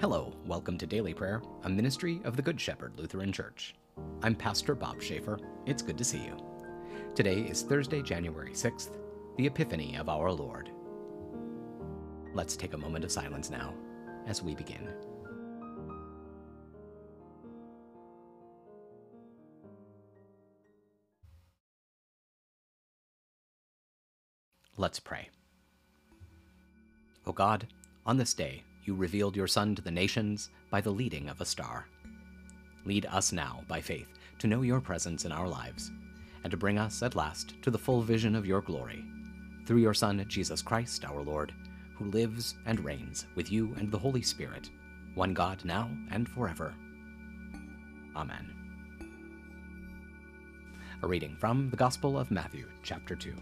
Hello, welcome to Daily Prayer, a ministry of the Good Shepherd Lutheran Church. I'm Pastor Bob Schaefer. It's good to see you. Today is Thursday, January 6th, the Epiphany of our Lord. Let's take a moment of silence now as we begin. Let's pray. O God, on this day, you revealed your Son to the nations by the leading of a star. Lead us now, by faith, to know your presence in our lives, and to bring us at last to the full vision of your glory, through your Son, Jesus Christ, our Lord, who lives and reigns with you and the Holy Spirit, one God now and forever. Amen. A reading from the Gospel of Matthew, chapter 2.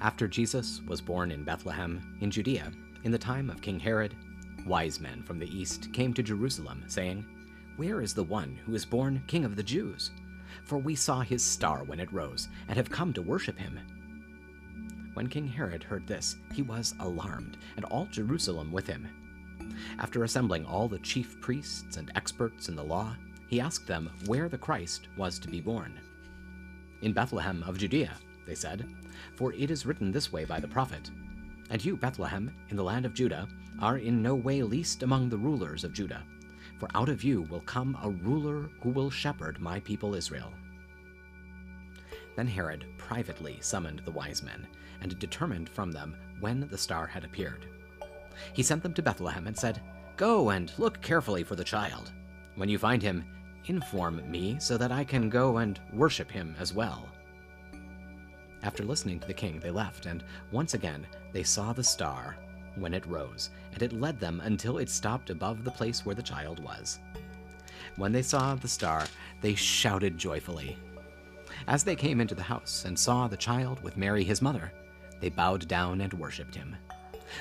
After Jesus was born in Bethlehem, in Judea, in the time of King Herod, wise men from the east came to Jerusalem, saying, Where is the one who is born King of the Jews? For we saw his star when it rose, and have come to worship him. When King Herod heard this, he was alarmed, and all Jerusalem with him. After assembling all the chief priests and experts in the law, he asked them where the Christ was to be born. In Bethlehem of Judea, they said, for it is written this way by the prophet And you, Bethlehem, in the land of Judah, are in no way least among the rulers of Judah, for out of you will come a ruler who will shepherd my people Israel. Then Herod privately summoned the wise men, and determined from them when the star had appeared. He sent them to Bethlehem and said, Go and look carefully for the child. When you find him, inform me so that I can go and worship him as well. After listening to the king, they left, and once again they saw the star when it rose, and it led them until it stopped above the place where the child was. When they saw the star, they shouted joyfully. As they came into the house and saw the child with Mary his mother, they bowed down and worshipped him.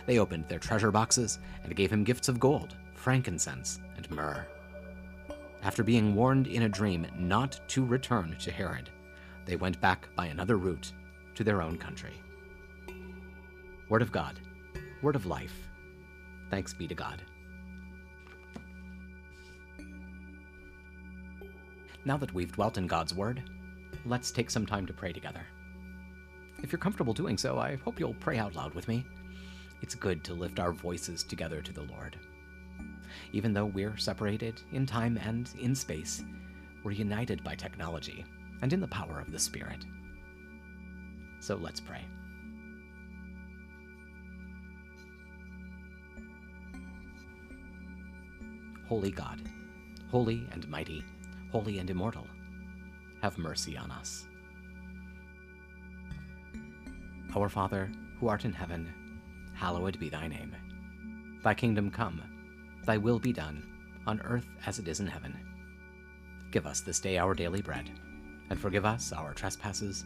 They opened their treasure boxes and gave him gifts of gold, frankincense, and myrrh. After being warned in a dream not to return to Herod, they went back by another route to their own country. Word of God, word of life. Thanks be to God. Now that we've dwelt in God's Word, let's take some time to pray together. If you're comfortable doing so, I hope you'll pray out loud with me. It's good to lift our voices together to the Lord. Even though we're separated in time and in space, we're united by technology and in the power of the Spirit. So let's pray. Holy God, holy and mighty, holy and immortal, have mercy on us. Our Father, who art in heaven, hallowed be thy name. Thy kingdom come, thy will be done, on earth as it is in heaven. Give us this day our daily bread, and forgive us our trespasses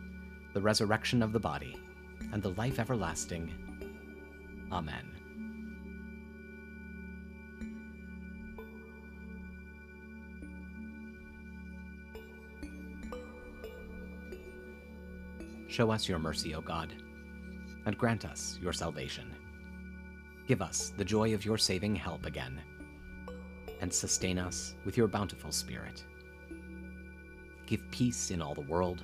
the resurrection of the body, and the life everlasting. Amen. Show us your mercy, O God, and grant us your salvation. Give us the joy of your saving help again, and sustain us with your bountiful Spirit. Give peace in all the world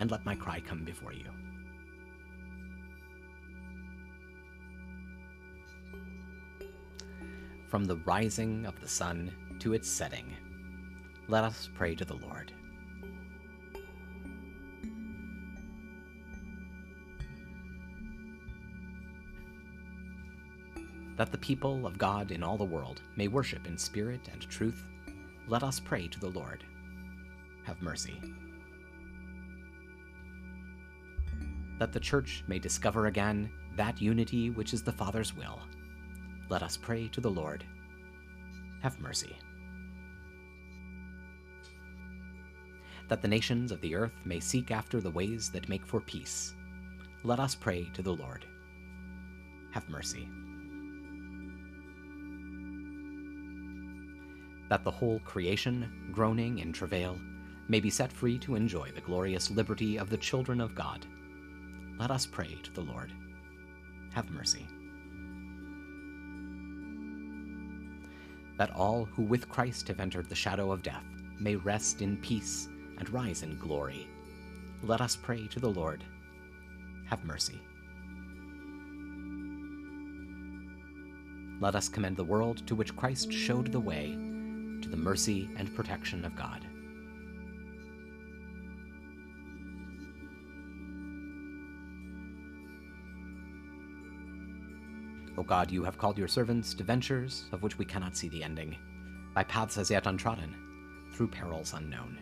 and let my cry come before you. From the rising of the sun to its setting, let us pray to the Lord. That the people of God in all the world may worship in spirit and truth, let us pray to the Lord. Have mercy. That the Church may discover again that unity which is the Father's will, let us pray to the Lord. Have mercy. That the nations of the earth may seek after the ways that make for peace, let us pray to the Lord. Have mercy. That the whole creation, groaning in travail, may be set free to enjoy the glorious liberty of the children of God, let us pray to the Lord. Have mercy. that all who with Christ have entered the shadow of death may rest in peace and rise in glory. Let us pray to the Lord. Have mercy. Let us commend the world to which Christ showed the way to the mercy and protection of God. O God, you have called your servants to ventures of which we cannot see the ending, by paths as yet untrodden, through perils unknown.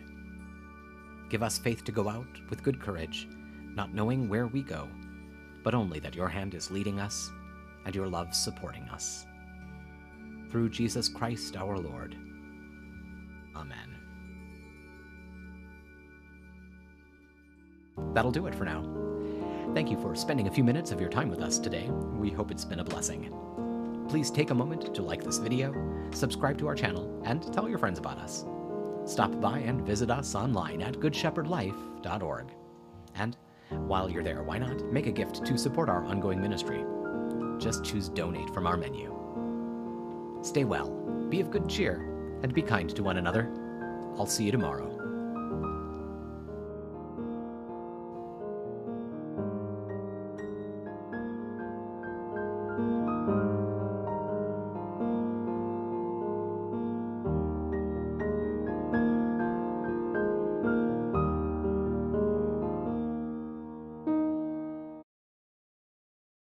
Give us faith to go out with good courage, not knowing where we go, but only that your hand is leading us and your love supporting us. Through Jesus Christ our Lord. Amen. That'll do it for now. Thank you for spending a few minutes of your time with us today. We hope it's been a blessing. Please take a moment to like this video, subscribe to our channel, and tell your friends about us. Stop by and visit us online at goodshepherdlife.org. And while you're there, why not make a gift to support our ongoing ministry? Just choose Donate from our menu. Stay well, be of good cheer, and be kind to one another. I'll see you tomorrow.